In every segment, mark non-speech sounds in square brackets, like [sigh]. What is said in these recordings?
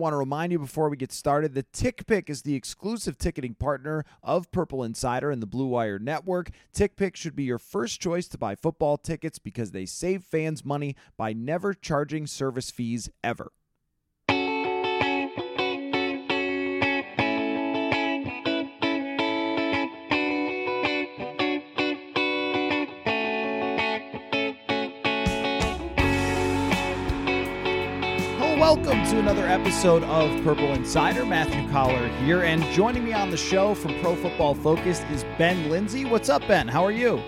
Want to remind you before we get started that TickPick is the exclusive ticketing partner of Purple Insider and the Blue Wire Network. TickPick should be your first choice to buy football tickets because they save fans money by never charging service fees ever. Welcome to another episode of Purple Insider. Matthew Coller here, and joining me on the show from Pro Football Focus is Ben Lindsay. What's up, Ben? How are you?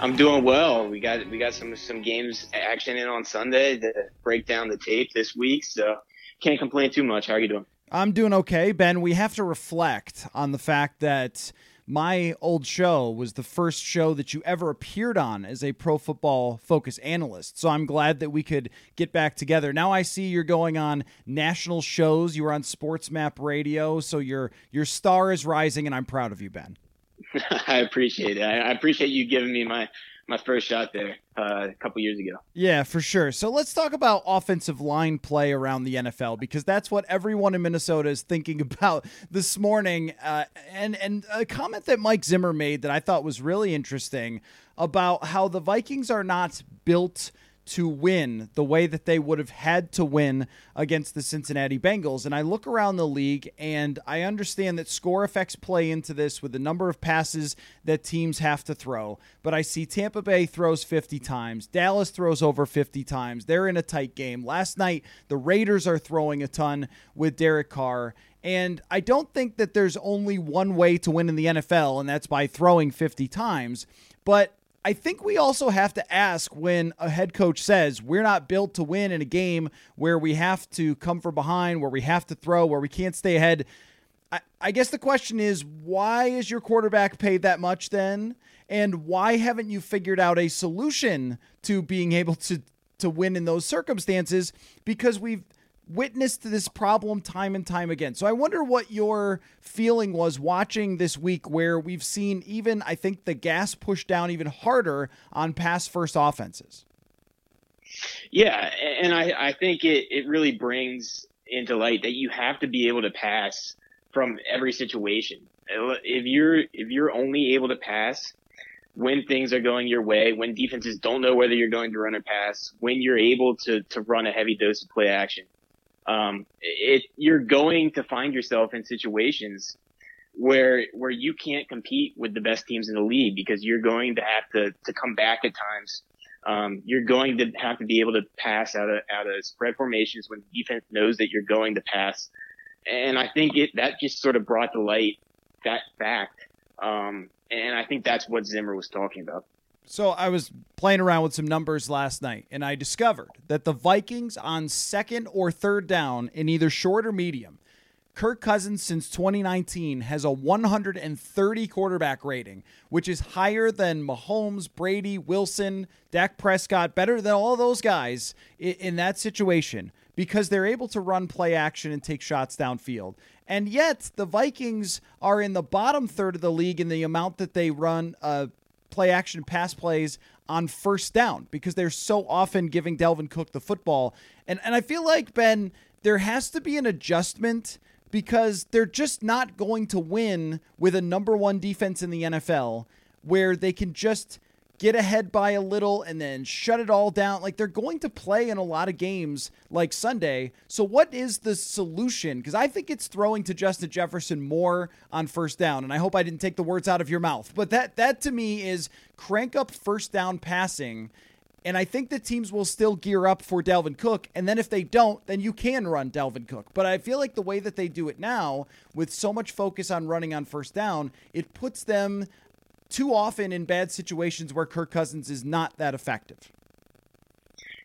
I'm doing well. We got we got some some games action in on Sunday to break down the tape this week, so can't complain too much. How are you doing? I'm doing okay, Ben. We have to reflect on the fact that my old show was the first show that you ever appeared on as a pro football focus analyst. So I'm glad that we could get back together. Now I see you're going on national shows. You were on Sports Map Radio, so your your star is rising, and I'm proud of you, Ben. [laughs] I appreciate it. I appreciate you giving me my my first shot there uh, a couple years ago. Yeah, for sure. So let's talk about offensive line play around the NFL because that's what everyone in Minnesota is thinking [laughs] about this morning. Uh, and and a comment that Mike Zimmer made that I thought was really interesting about how the Vikings are not built to win the way that they would have had to win against the Cincinnati Bengals. And I look around the league and I understand that score effects play into this with the number of passes that teams have to throw. But I see Tampa Bay throws 50 times, Dallas throws over 50 times. They're in a tight game. Last night, the Raiders are throwing a ton with Derek Carr. And I don't think that there's only one way to win in the NFL, and that's by throwing 50 times. But I think we also have to ask when a head coach says we're not built to win in a game where we have to come from behind, where we have to throw, where we can't stay ahead. I, I guess the question is why is your quarterback paid that much then? And why haven't you figured out a solution to being able to to win in those circumstances? Because we've witnessed this problem time and time again. So I wonder what your feeling was watching this week where we've seen even, I think, the gas pushed down even harder on pass first offenses. Yeah, and I, I think it, it really brings into light that you have to be able to pass from every situation. If you're if you're only able to pass when things are going your way, when defenses don't know whether you're going to run or pass, when you're able to to run a heavy dose of play action, um, it, you're going to find yourself in situations where where you can't compete with the best teams in the league because you're going to have to to come back at times. Um, you're going to have to be able to pass out of out of spread formations when defense knows that you're going to pass, and I think it that just sort of brought to light that fact. Um, and I think that's what Zimmer was talking about. So I was playing around with some numbers last night and I discovered that the Vikings on second or third down in either short or medium, Kirk Cousins since 2019 has a 130 quarterback rating, which is higher than Mahomes, Brady, Wilson, Dak Prescott, better than all those guys in that situation because they're able to run play action and take shots downfield. And yet, the Vikings are in the bottom third of the league in the amount that they run uh, play action pass plays on first down because they're so often giving Dalvin Cook the football. And and I feel like Ben, there has to be an adjustment because they're just not going to win with a number 1 defense in the NFL where they can just get ahead by a little and then shut it all down. Like they're going to play in a lot of games like Sunday. So what is the solution? Because I think it's throwing to Justin Jefferson more on first down. And I hope I didn't take the words out of your mouth. But that that to me is crank up first down passing. And I think the teams will still gear up for Dalvin Cook. And then if they don't, then you can run Dalvin Cook. But I feel like the way that they do it now, with so much focus on running on first down, it puts them too often in bad situations where Kirk Cousins is not that effective.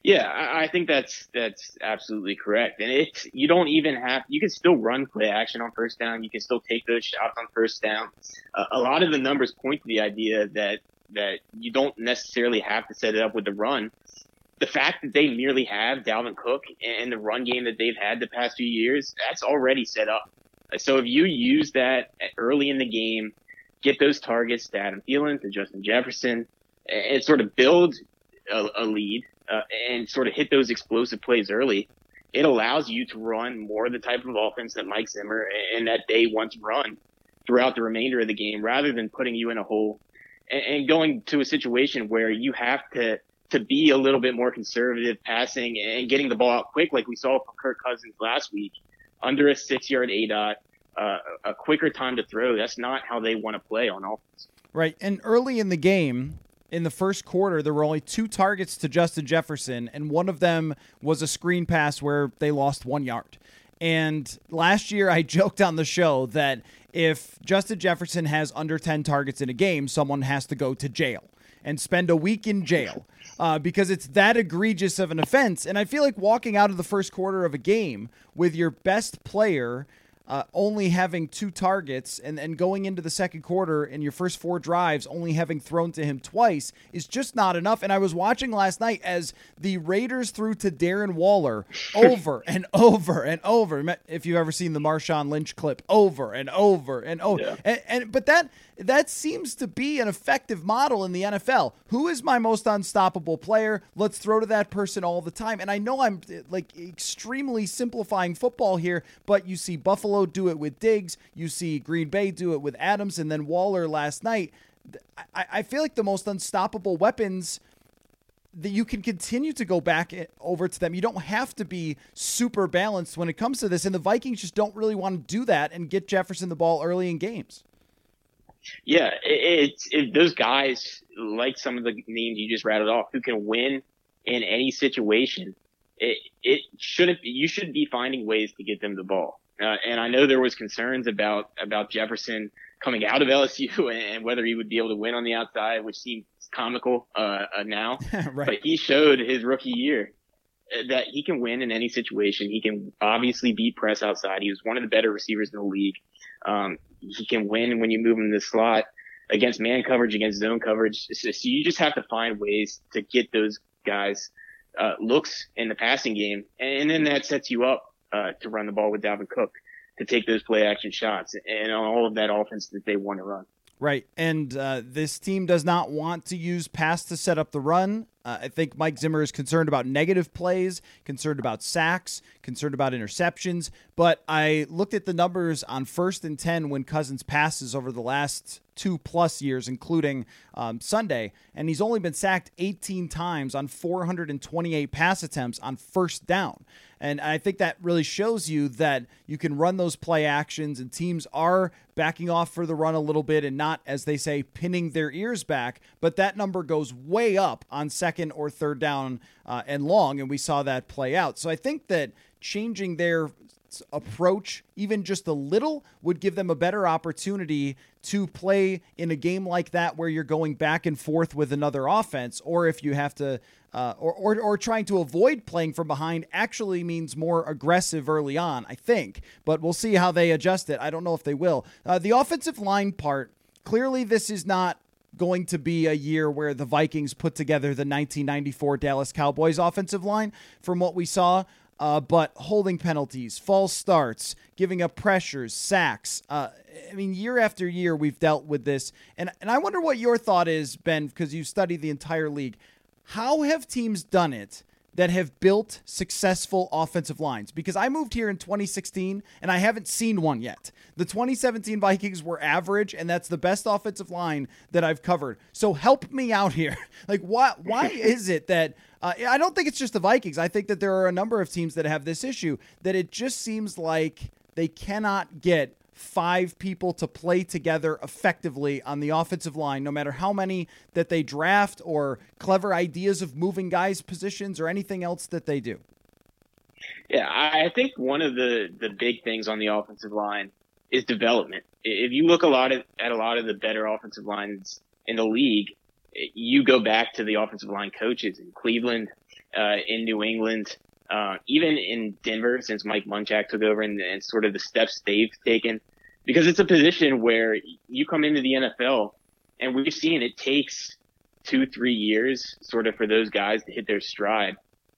Yeah, I think that's that's absolutely correct. And it's you don't even have you can still run play action on first down. You can still take those shots on first down. Uh, a lot of the numbers point to the idea that that you don't necessarily have to set it up with the run. The fact that they merely have Dalvin Cook and the run game that they've had the past few years, that's already set up. So if you use that early in the game, get those targets to Adam Thielen, to Justin Jefferson, and sort of build a, a lead uh, and sort of hit those explosive plays early. it allows you to run more of the type of offense that Mike Zimmer and that they to run throughout the remainder of the game rather than putting you in a hole and, going to a situation where you have to to be a little bit more conservative passing and getting the ball out quick like we saw from Kirk Cousins last week under a six yard A dot, uh, a quicker time to throw. That's not how they want to play on offense. Right. And early in the game, in the first quarter, there were only two targets to Justin Jefferson, and one of them was a screen pass where they lost one yard. And last year, I [laughs] joked on the show that if Justin Jefferson has under 10 targets in a game, someone has to go to jail and spend a week in jail uh, because it's that egregious of an offense. And I feel like walking out of the first quarter of a game with your best player uh, only having two targets and, and going into the second quarter in your first four drives only having thrown to him twice is just not enough. And I was watching last night as the Raiders threw to Darren Waller [laughs] over and over and over. If you've ever seen the Marshawn Lynch clip, over and over and over. Yeah. And, and but that that seems to be an effective model in the NFL. Who is my most unstoppable player? Let's throw to that person all the time. And I know I'm eh, like extremely simplifying football here, but you see Buffalo do it with Diggs, you see Green Bay do it with Adams, and then Waller last night. I, I feel like the most unstoppable weapons that you can continue to go back eh, over to them. You don't have to be super balanced when it comes to this. And the Vikings just don't really want to do that and get Jefferson the ball early in games. Yeah, it's it, those guys like some of the names you just rattled off who can win in any situation. It it shouldn't you should be finding ways to get them the ball. Uh, and I know there was concerns about about Jefferson coming out of LSU [laughs] and whether he would be able to win on the outside, which seems comical uh, uh, now. [laughs] right. But he showed his rookie year that he can win in any situation. He can obviously beat press outside. He was one of the better receivers in the league. Um, he can win when you move him in the slot against man coverage, against zone coverage. So you just have to find ways to get those guys uh, looks in the passing game, and then that sets you up uh, to run the ball with Dalvin Cook to take those play action shots and all of that offense that they want to run. Right. And uh, this team does not want to use pass to set up the run. Uh, I think Mike Zimmer is concerned about negative plays, concerned about sacks, concerned about interceptions. But I looked at the numbers on first and 10 when Cousins passes over the last two plus years, including um, Sunday, and he's only been sacked 18 times on 428 pass attempts on first down. And I think that really shows you that you can run those play actions, and teams are backing off for the run a little bit and not, as they say, pinning their ears back. But that number goes way up on second or third down uh, and long, and we saw that play out. So I think that changing their approach, even just a little, would give them a better opportunity to play in a game like that where you're going back and forth with another offense, or if you have to, uh, or, or, or trying to avoid playing from behind actually means more aggressive early on, I think. But we'll see how they adjust it. I don't know if they will. Uh, the offensive line part, clearly, this is not going to be a year where the Vikings put together the 1994 Dallas Cowboys offensive line from what we saw uh, but holding penalties, false starts, giving up pressures, sacks. Uh, I mean, year after year, we've dealt with this. And, and I wonder what your thought is, Ben, because you study the entire league. How have teams done it that have built successful offensive lines? Because I moved here in 2016 and I haven't seen one yet. The 2017 Vikings were average, and that's the best offensive line that I've covered. So help me out here. [laughs] Like, why, why [laughs] is it that uh, I don't think it's just the Vikings. I think that there are a number of teams that have this issue that it just seems like they cannot get five people to play together effectively on the offensive line, no matter how many that they draft or clever ideas of moving guys' positions or anything else that they do. Yeah, I think one of the, the big things on the offensive line is development. If you look a lot at, at a lot of the better offensive lines in the league, you go back to the offensive line coaches in Cleveland, uh, in New England, uh, even in Denver since Mike Munchak took over and, and sort of the steps they've taken, because it's a position where you come into the NFL and we've seen it takes two, three years sort of for those guys to hit their stride.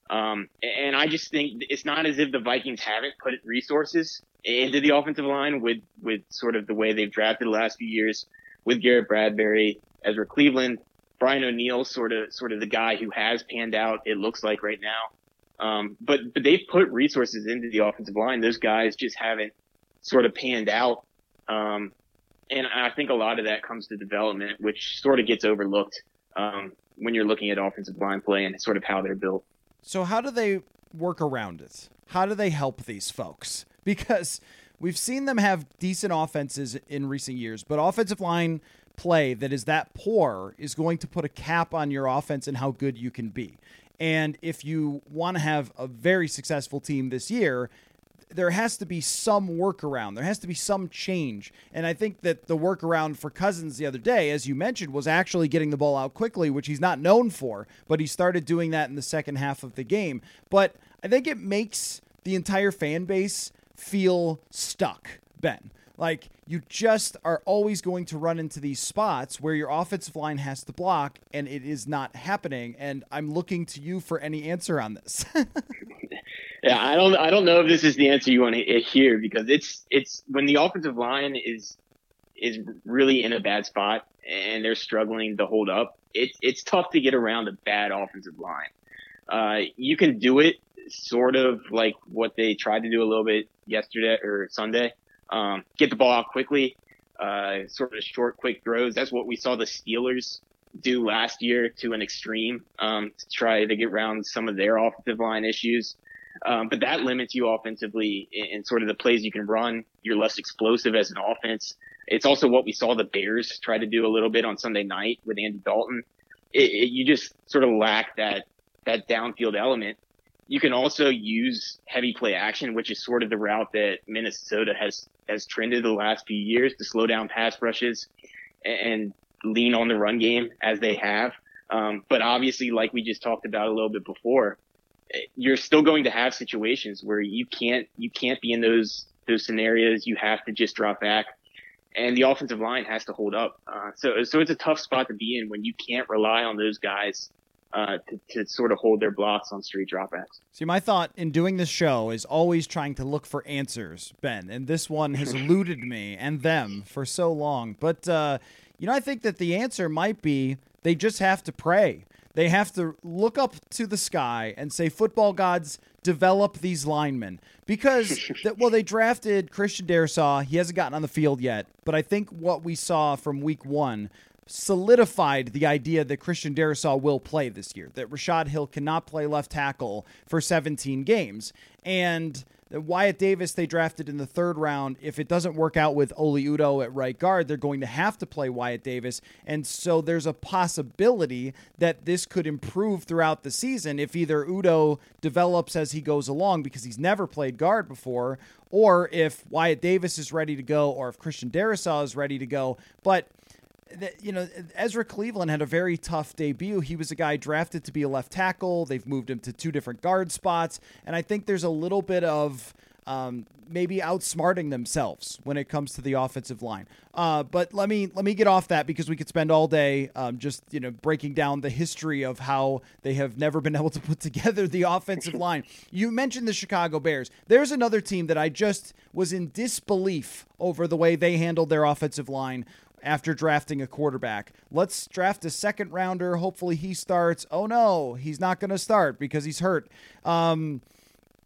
Um, and I just think it's not as if the Vikings haven't put resources into the offensive line with, with sort of the way they've drafted the last few years with Garrett Bradbury, Ezra Cleveland, Brian O'Neill, sort of sort of the guy who has panned out. It looks like right now, Um, but but they've put resources into the offensive line. Those guys just haven't sort of panned out. Um, and I think a lot of that comes to development, which sort of gets overlooked um, when you're looking at offensive line play and sort of how they're built. So how do they work around it? How do they help these folks? [laughs] Because we've seen them have decent offenses in recent years, but offensive line play that is that poor is going to put a cap on your offense and how good you can be. And if you want to have a very successful team this year, there has to be some workaround. There has to be some change. And I think that the workaround for Cousins the other day, as you mentioned, was actually getting the ball out quickly, which he's not known for, but he started doing that in the second half of the game. But I think it makes the entire fan base feel stuck, Ben. Like you just are always going to run into these spots where your offensive line has to block and it is not happening. And I'm looking to you for any answer on this. [laughs] yeah, I don't I don't know if this is the answer you want to hear because it's it's when the offensive line is is really in a bad spot and they're struggling to hold up. It's it's tough to get around a bad offensive line. Uh, you can do it sort of like what they tried to do a little bit yesterday or Sunday um, get the ball out quickly, uh, sort of short, quick throws. That's what we saw the Steelers do last year to an extreme um, to try to get around some of their offensive line issues. Um, but that limits you offensively in, in, sort of the plays you can run. You're less explosive as an offense. It's also what we saw the Bears try to do a little bit on Sunday night with Andy Dalton. It, it, you just sort of lack that that downfield element you can also use heavy play action, which is sort of the route that Minnesota has has trended the last few years to slow down pass rushes and lean on the run game as they have. Um, but obviously, like we just talked about a little bit before, you're still going to have situations where you can't you can't be in those those scenarios. You have to just drop back, and the offensive line has to hold up. Uh, so so it's a tough spot to be in when you can't rely on those guys uh, to, to sort of hold their blocks on street dropbacks. See, my thought in doing this show is always trying to look for answers, Ben, and this one has [laughs] eluded me and them for so long. But, uh, you know, I think that the answer might be they just have to pray. They have to look up to the sky and say, football gods, develop these linemen. Because, [laughs] that, well, they drafted Christian Darrisaw. He hasn't gotten on the field yet. But I think what we saw from week one solidified the idea that Christian Darrisaw will play this year, that Rashod Hill cannot play left tackle for 17 games. And that Wyatt Davis, they drafted in the third round. If it doesn't work out with Oli Udoh at right guard, they're going to have to play Wyatt Davis. And so there's a possibility that this could improve throughout the season if either Udoh develops as he goes along because he's never played guard before, or if Wyatt Davis is ready to go, or if Christian Darrisaw is ready to go. But you know, Ezra Cleveland had a very tough debut. He was a guy drafted to be a left tackle. They've moved him to two different guard spots, and I think there's a little bit of um, maybe outsmarting themselves when it comes to the offensive line. Uh, but let me let me get off that because we could spend all day um, just you know breaking down the history of how they have never been [laughs] able to put together the offensive line. You mentioned the Chicago Bears. There's another team that I just was in disbelief over the way they handled their offensive line after drafting a quarterback. Let's draft a second rounder. Hopefully he starts. Oh no, he's not going to start because he's hurt. Um,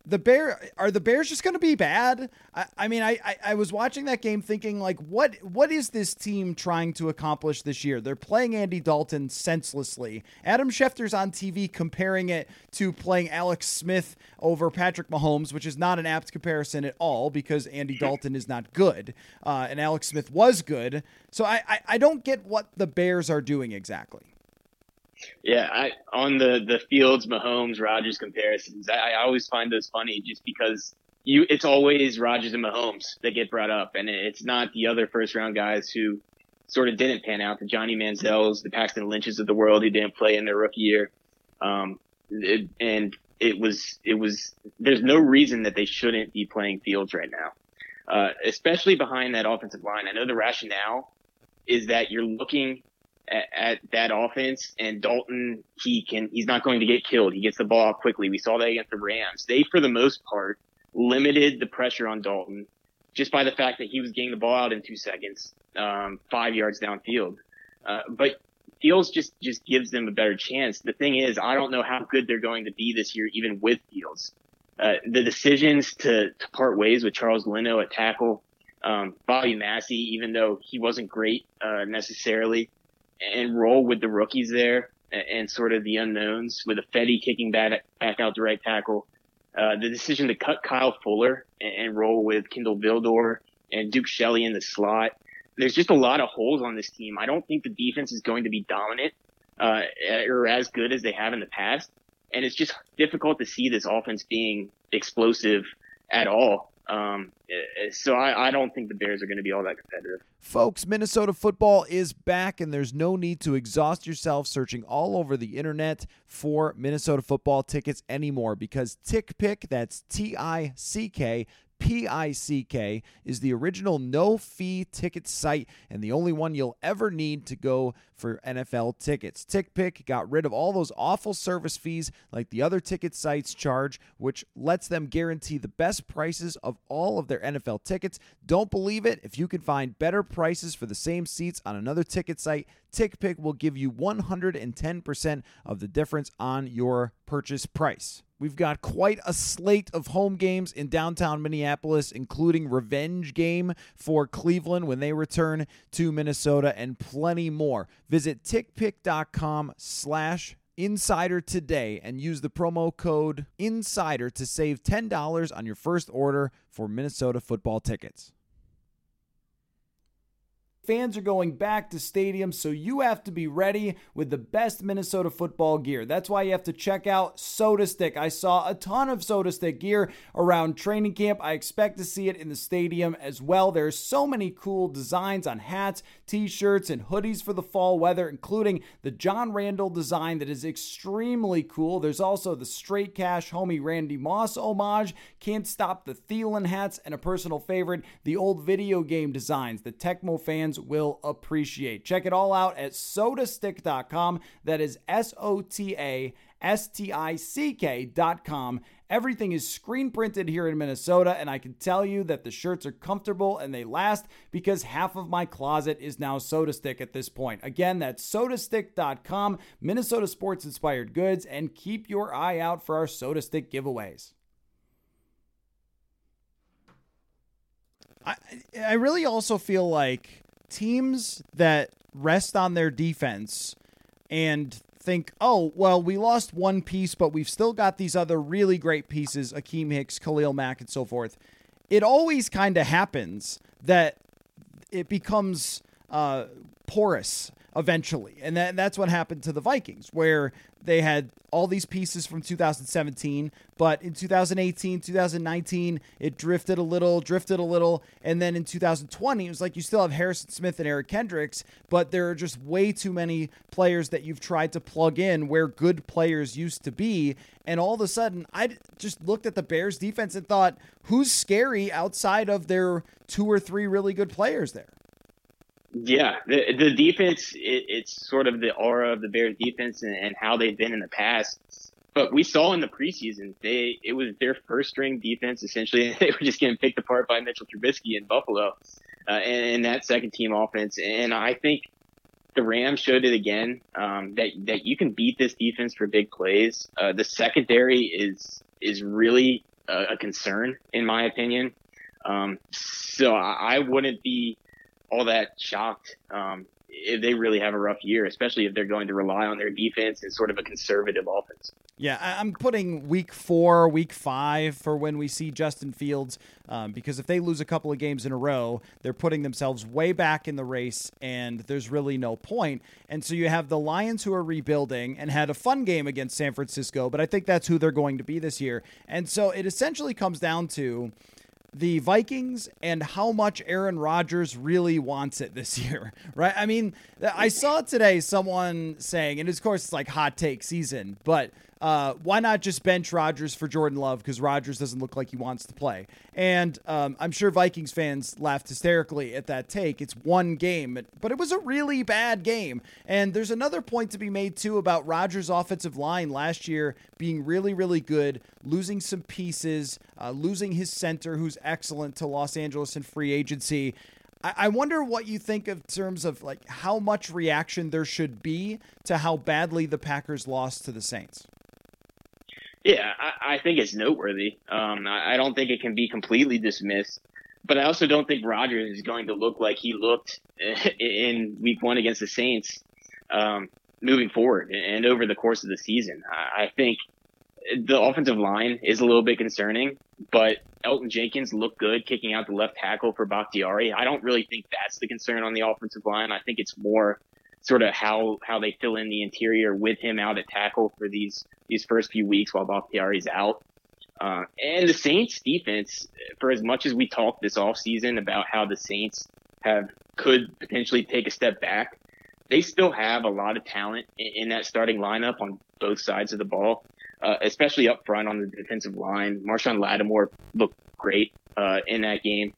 the bear are the bears just going to be bad? I, I mean I, I, I was watching that game thinking like what what is this team trying to accomplish this year? They're playing andy dalton senselessly. Adam schefter's on tv comparing it to playing alex smith over patrick mahomes which is not an apt comparison at all because andy dalton is not good uh, and alex smith was good. So I, I i don't get what the bears are doing exactly yeah, I on the the Fields, Mahomes, Rodgers comparisons, I, I always find those funny just because you it's always Rodgers and Mahomes that get brought up, and it's not the other first round guys who sort of didn't pan out. The Johnny Manziels, the Paxton Lynches of the world who didn't play in their rookie year, um, it, and it was it was there's no reason that they shouldn't be playing Fields right now, uh, especially behind that offensive line. I know the rationale is that you're looking at, at, that offense. And Dalton, he can, he's not going to get killed. He gets the ball quickly. We saw that against the Rams. They, for the most part, limited the pressure on Dalton just by the fact that he was getting the ball out in two seconds, um, five yards downfield. Uh, but Fields just just gives them a better chance. The thing is, I don't know how good they're going to be this year, even with Fields. Uh, the decisions to, to part ways with Charles Leno at tackle, um, Bobby Massie, even though he wasn't great uh, necessarily, and roll with the rookies there and, and sort of the unknowns with Ifedi kicking back, back out to right tackle. Uh, the decision to cut Kyle Fuller and, and roll with Kindle Vildor and Duke Shelley in the slot. There's just a lot of holes on this team. I don't think the defense is going to be dominant uh, or as good as they have in the past. And it's just difficult to see this offense being explosive at all. Um, so I, I don't think the Bears are going to be all that competitive. Folks, Minnesota football is back, and there's no need to exhaust yourself searching all over the internet for Minnesota football tickets anymore because TickPick, that's T I C K, PICK is the original no fee ticket site and the only one you'll ever need to go for NFL tickets. TickPick got rid of all those awful service fees like the other ticket sites charge, which lets them guarantee the best prices of all of their NFL tickets. Don't believe it? If you can find better prices for the same seats on another ticket site, TickPick will give you 110% of the difference on your purchase price. We've got quite a slate of home games in downtown Minneapolis, including revenge game for Cleveland when they return to Minnesota, and plenty more. Visit tickpick.com slash insider today and use the promo code insider to save $10 on your first order for Minnesota football tickets. Fans are going back to stadiums, so you have to be ready with the best Minnesota football gear. That's why you have to check out SotaStick. I saw a ton of SotaStick gear around training camp. I expect to see it in the stadium as well. There's so many cool designs on hats, t shirts, and hoodies for the fall weather, including the John Randle design that is extremely cool. There's also the Straight Cash Homie Randy Moss homage, Can't Stop the Thielen hats, and a personal favorite, the old video game designs The Tecmo fans fans will appreciate. Check it all out at sotastick.com. That is S O T A S T I C K.com. Everything is screen printed here in Minnesota, and I can tell you that the shirts are comfortable and they last because half of my closet is now SotaStick at this point. Again, that's sotastick.com, Minnesota sports inspired goods, and keep your eye out for our SotaStick giveaways. I, I really also feel like teams that rest on their defense and think, oh, well, we lost one piece, but we've still got these other really great pieces Akiem Hicks, Khalil Mack, and so forth. It always kind of happens that it becomes uh, porous eventually. And that, that's what happened to the Vikings, where they had all these pieces from 2017, but in 2018, 2019, it drifted a little, drifted a little. And then in 2020, it was like you still have Harrison Smith and Eric Kendricks, but there are just way too many players that you've tried to plug in where good players used to be. And all of a sudden, I just looked at the Bears defense and thought, who's scary outside of their two or three really good players there? Yeah, the the defense it, it's sort of the aura of the Bears defense and, and how they've been in the past. But we saw in the preseason they it was their first string defense essentially. [laughs] They were just getting picked apart by Mitchell Trubisky in Buffalo, uh, and, and that second team offense. And I think the Rams showed it again um, that that you can beat this defense for big plays. Uh, the secondary is is really a, a concern in my opinion. Um, so I, I wouldn't be all that shocked um, if they really have a rough year, especially if they're going to rely on their defense and sort of a conservative offense. Yeah, I'm putting week four, week five for when we see Justin Fields, um, because if they lose a couple of games in a row, they're putting themselves way back in the race, and there's really no point. And so you have the Lions who are rebuilding and had a fun game against San Francisco, but I think that's who they're going to be this year. And so it essentially comes down to the Vikings and how much Aaron Rodgers really wants it this [laughs] year, right? I mean, I saw today someone saying, and of course it's like hot take season, but uh, why not just bench Rodgers for Jordan Love because Rodgers doesn't look like he wants to play? And um, I'm sure Vikings fans laughed hysterically at that take. It's one game, but it was a really bad game. And there's another point to be made too about Rodgers' offensive line last year being really, really good, losing some pieces, uh, losing his center who's excellent to Los Angeles in free agency. I, wonder what you think of terms of like how much reaction there should be to how badly the Packers lost to the Saints. Yeah, I, I think it's noteworthy. Um, I, I don't think it can be completely dismissed, but I also don't think Rodgers is going to look like he looked [laughs] in Week One against the Saints um, moving forward and over the course of the season. I, I think the offensive line is a little bit concerning, but Elgton Jenkins looked good kicking out the left tackle for Bakhtiari. I don't really think that's the concern on the offensive line. I think it's more sort of how how they fill in the interior with him out at tackle for these these first few weeks while Bakhtiari's out. Uh, and the Saints defense, for as much as we talked this offseason about how the Saints have could potentially take a step back, they still have a lot of talent in, in that starting lineup on both sides of the ball uh, especially up front on the defensive line. Marshon Lattimore looked great uh, in that game,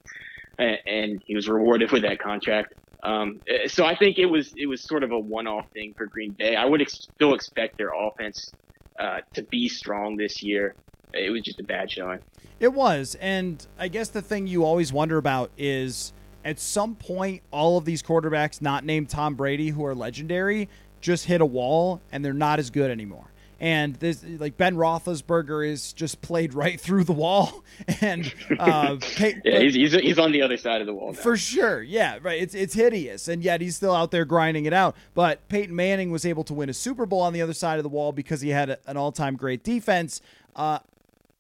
and, and, he was rewarded [laughs] with that contract. Um, so I think it was it was sort of a one-off thing for Green Bay. I would ex- still expect their offense uh, to be strong this year. It was just a bad showing. It was, and I guess the thing you always wonder about is at some point all of these quarterbacks not named Tom Brady who are legendary just hit a wall and they're not as good anymore and this like Ben Roethlisberger is just played right through the wall, [laughs] and uh, [laughs] yeah, he's, he's, he's on the other side of the wall now. for sure. Yeah, right. It's it's hideous, and yet he's still out there grinding it out. But Peyton Manning was able to win a Super Bowl on the other side of the wall because he had a, an all time great defense. Uh,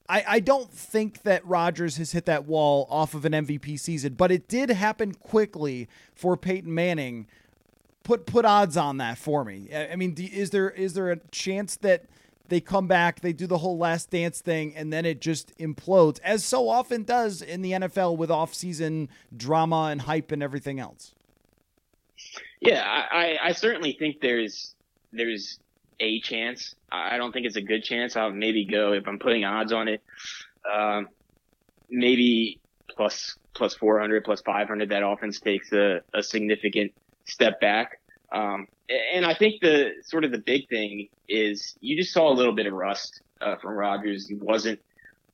I, I don't think that Rodgers has hit that wall off of an MVP season, but it did happen quickly for Peyton Manning put put odds on that for me. I mean, is there is there a chance that they come back, they do the whole last dance thing, and then it just implodes, as so often does in the NFL with off-season drama and hype and everything else? Yeah, I, I certainly think there's there's a chance. I don't think it's a good chance. I'll maybe go if I'm putting odds on it. Um, maybe plus plus 400, plus 500. That offense takes a, a significant step back. Um, and I think the sort of the big thing is you just saw a little bit of rust uh, from Rodgers. He wasn't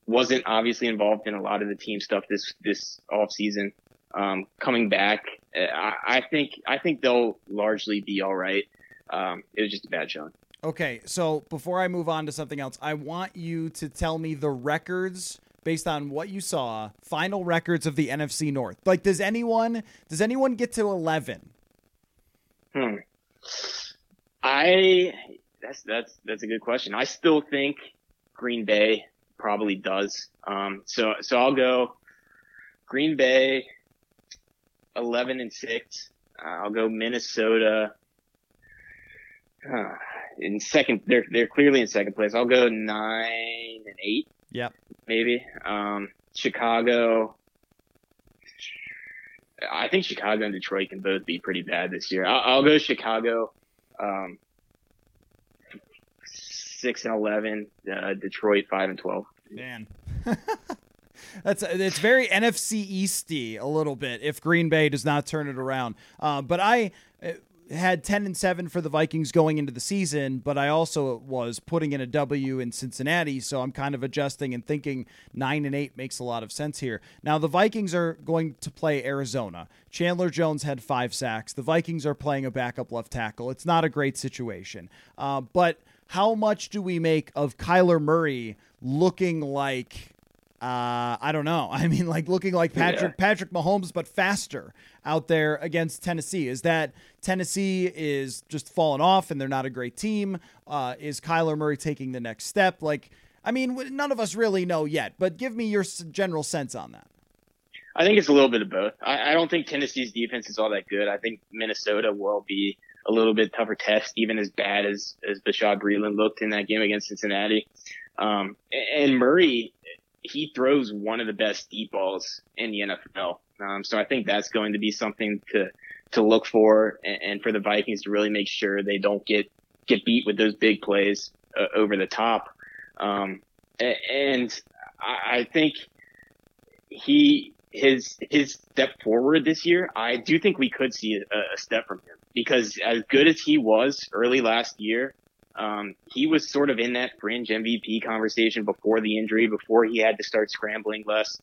wasn't obviously involved in a lot of the team stuff this this off season. Um, coming back, uh, I, I, think I think they'll largely be all right. Um, it was just a bad showing. Okay, so before I move on to something else, I want you to tell me the records based on what you saw, final records of the NFC North. Like, does anyone does anyone get to eleven? Hmm. I that's that's that's a good question. I still think Green Bay probably does. Um, so so I'll go Green Bay eleven and six. Uh, I'll go Minnesota uh, in second. They're they're clearly in second place. I'll go nine and eight. Yep. Maybe. Um, Chicago I think Chicago and Detroit can both be pretty bad this year. I'll, I'll go Chicago, um, six and eleven. Uh, Detroit five and twelve. Man, [laughs] that's it's very NFC Easty a little bit if Green Bay does not turn it around. Uh, but I had 10 and 7 for the Vikings going into the season, but I also was putting in a W in Cincinnati, so I'm kind of adjusting and thinking 9 and 8 makes a lot of sense here. Now the Vikings are going to play Arizona. Chandler Jones had 5 sacks. The Vikings are playing a backup left tackle. It's not a great situation. Uh, but how much do we make of Kyler Murray looking like uh, I don't know. [laughs] I mean, like looking like Patrick yeah. Patrick Mahomes, but faster out there against Tennessee. Is that Tennessee is just falling off and they're not a great team? Uh, is Kyler Murray taking the next step? Like, I mean, none of us really know yet. But give me your general sense on that. I think it's a little bit of both. I, I don't think Tennessee's defense is all that good. I think Minnesota will be a little bit tougher test, even as bad as as Bashaud Breeland looked in that game against Cincinnati. Um, and Murray he throws one of the best deep balls in the NFL. Um, so I think that's going to be something to to look for, and, and, for the Vikings to really make sure they don't get get beat with those big plays uh, over the top. Um, and I, I think he his his step forward this year. I do think we could see a, a step from him because as good as he was early last year, um, he was sort of in that fringe MVP conversation before the injury, before he had to start scrambling less,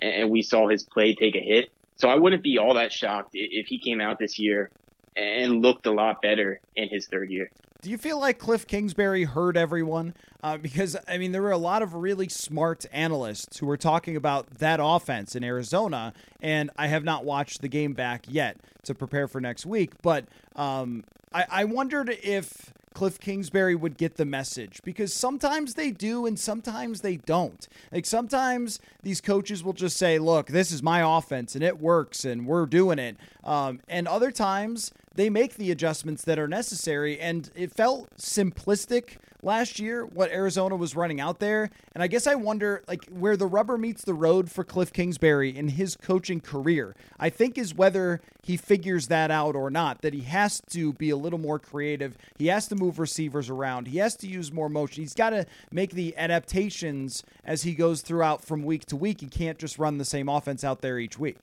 and we saw his play take a hit. So I wouldn't be all that shocked if he came out this year and looked a lot better in his third year. Do you feel like Cliff Kingsbury heard everyone? Uh, because, I mean, there were a lot of really smart analysts who were talking about that offense in Arizona, and I have not watched the game back yet to prepare for next week. But um, I, I wondered if Cliff Kingsbury would get the message because sometimes they do and sometimes they don't. Like sometimes these coaches will just say, "Look, this is my offense and it works and we're doing it," um, and other times they make the adjustments that are necessary. And it felt simplistic last year what Arizona was running out there. And I guess I wonder like where the rubber meets the road for Cliff Kingsbury in his coaching career. I think is whether he figures that out or not that he has to be a little more creative. He has to move receivers around. He has to use more motion. He's got to make the adaptations as he goes throughout from week to week. He can't just run the same offense out there each week.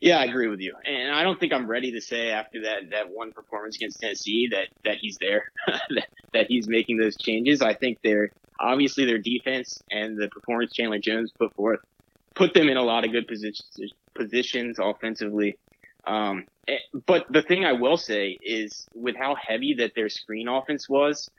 Yeah, I agree with you, and I don't think I'm ready to say after that that one performance against Tennessee that that he's there, [laughs] that, he's making those changes. I think they're obviously their defense and the performance Chandler Jones put forth put them in a lot of good positions positions offensively. Um, eh, but the thing I will say is with how heavy that their screen offense was,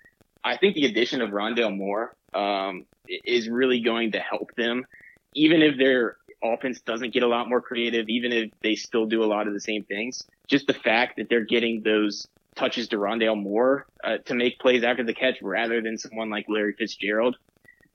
I think the addition of Rondale Moore um, is really going to help them, even if they're offense doesn't get a lot more creative, even if they still do a lot of the same things. Just the fact that they're getting those touches to Rondale Moore uh, to make plays after the catch rather than someone like Larry Fitzgerald,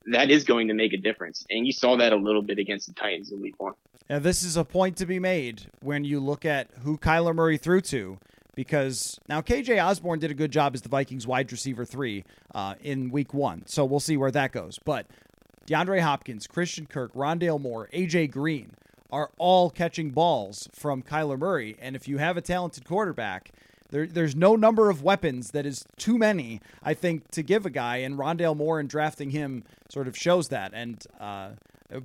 that is going to make a difference. And you saw that a little bit against the Titans in week one. Now, this is a point to be made when you look at who Kyler Murray threw to. Because now KJ Osborn did a good job as the Vikings wide receiver three uh, in week one. So we'll see where that goes. But DeAndre Hopkins, Christian Kirk, Rondale Moore, AJ Green are all catching balls from Kyler Murray. And if you have a talented quarterback, there, there's no number of weapons that is too many, I think, to give a guy. And Rondale Moore and drafting him sort of shows that. And uh,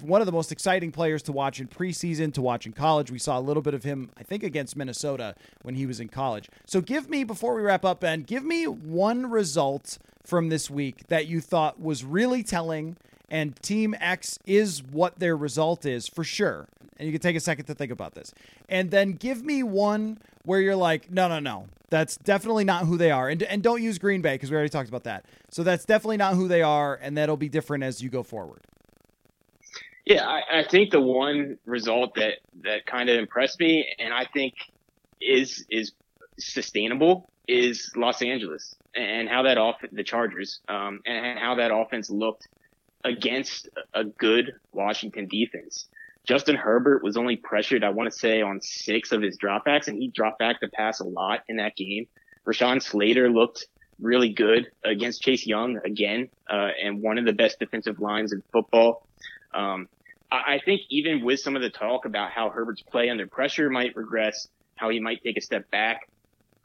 one of the most exciting players to watch in preseason, to watch in college. We saw a little bit of him, I think, against Minnesota when he was in college. So give me, before we wrap up, Ben, give me one result from this week that you thought was really telling and Team X is what their result is for sure. And you can take a second to think about this. And then give me one where you're like, no, no, no, that's definitely not who they are. And, and don't use Green Bay because we already talked about that. So that's definitely not who they are. And that'll be different as you go forward. Yeah, I, I think the one result that, that kind of impressed me and I think is is sustainable is Los Angeles and how that off the Chargers um, and how that offense looked against a good Washington defense. Justin Herbert was only pressured, I want to say, on six of his dropbacks, and he dropped back to pass a lot in that game. Rashawn Slater looked really good against Chase Young again, uh, and one of the best defensive lines in football. Um, I, I think even with some of the talk about how Herbert's play under pressure might regress, how he might take a step back,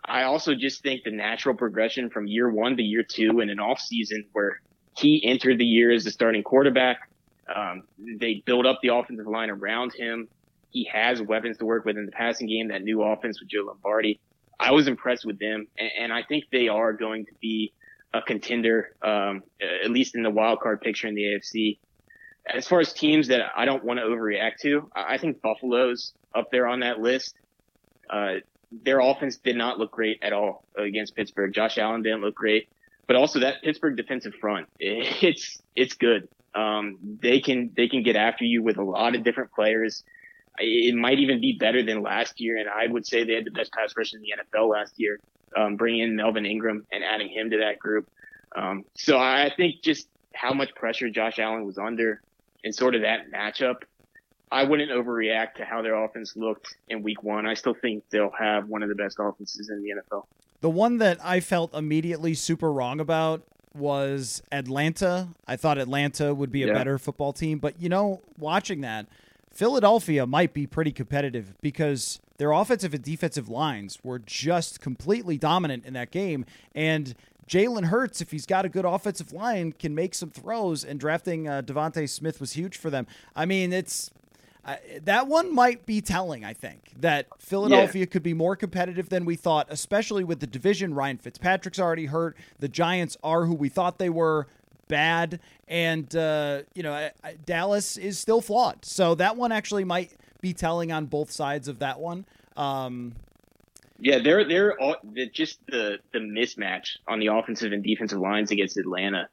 I also just think the natural progression from year one to year two in an off season where he entered the year as the starting quarterback. Um, they build up the offensive line around him. He has weapons to work with in the passing game, that new offense with Joe Lombardi. I was impressed with them, and, and I think they are going to be a contender, um, at least in the wild card picture in the AFC. As far as teams that I don't want to overreact to, I think Buffalo's up there on that list. Uh, their offense did not look great at all against Pittsburgh. Josh Allen didn't look great but also that Pittsburgh defensive front, [laughs] it's it's good. Um, they can they can get after you with a lot of different players. It might even be better than last year, and I would say they had the best pass rush in the NFL last year. Um, bringing in Melvin Ingram and adding him to that group. Um, so I think just how much pressure Josh Allen was under and sort of that matchup, I wouldn't overreact to how their offense looked in week one. I still think they'll have one of the best offenses in the NFL. The one that I felt immediately super wrong about was Atlanta. I thought Atlanta would be a yeah. better football team, but you know, watching that, Philadelphia might be pretty competitive because their offensive and defensive lines were just completely dominant in that game. And Jalen Hurts, if he's got a good offensive line, can make some throws. And drafting uh, DeVonta Smith was huge for them. I mean, it's that one might be telling, I think, that Philadelphia yeah. could be more competitive than we thought, especially with the division. Ryan Fitzpatrick's already hurt. The Giants are who we thought they were bad. And, uh, you know, Dallas is still flawed. So that one actually might be telling on both sides of that one. Um, yeah, they're they're all, just the the mismatch on the offensive and defensive lines against Atlanta.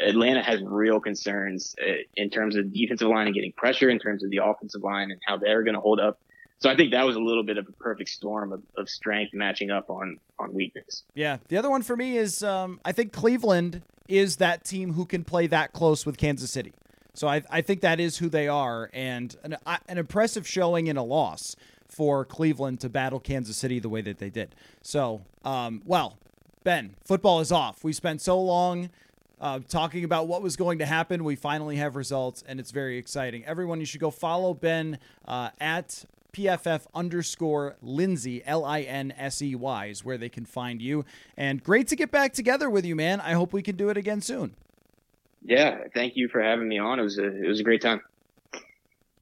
Atlanta has real concerns uh, in terms of defensive line and getting pressure, in terms of the offensive line and how they're going to hold up so I think that was a little bit of a perfect storm of, of strength matching up on on weakness. Yeah, the other one for me is um, I think Cleveland is that team who can play that close with Kansas City. So I, I think that is who they are, and an, an impressive showing in a loss for Cleveland to battle Kansas City the way that they did. So, um, well, Ben, football is off. We spent so long uh, talking about what was going to happen. We finally have results, and it's very exciting. Everyone, you should go follow Ben uh, at PFF underscore Linsley, L I N S E Y, is where they can find you. And great to get back together with you, man. I hope we can do it again soon. Yeah, thank you for having me on. It was a, it was a great time.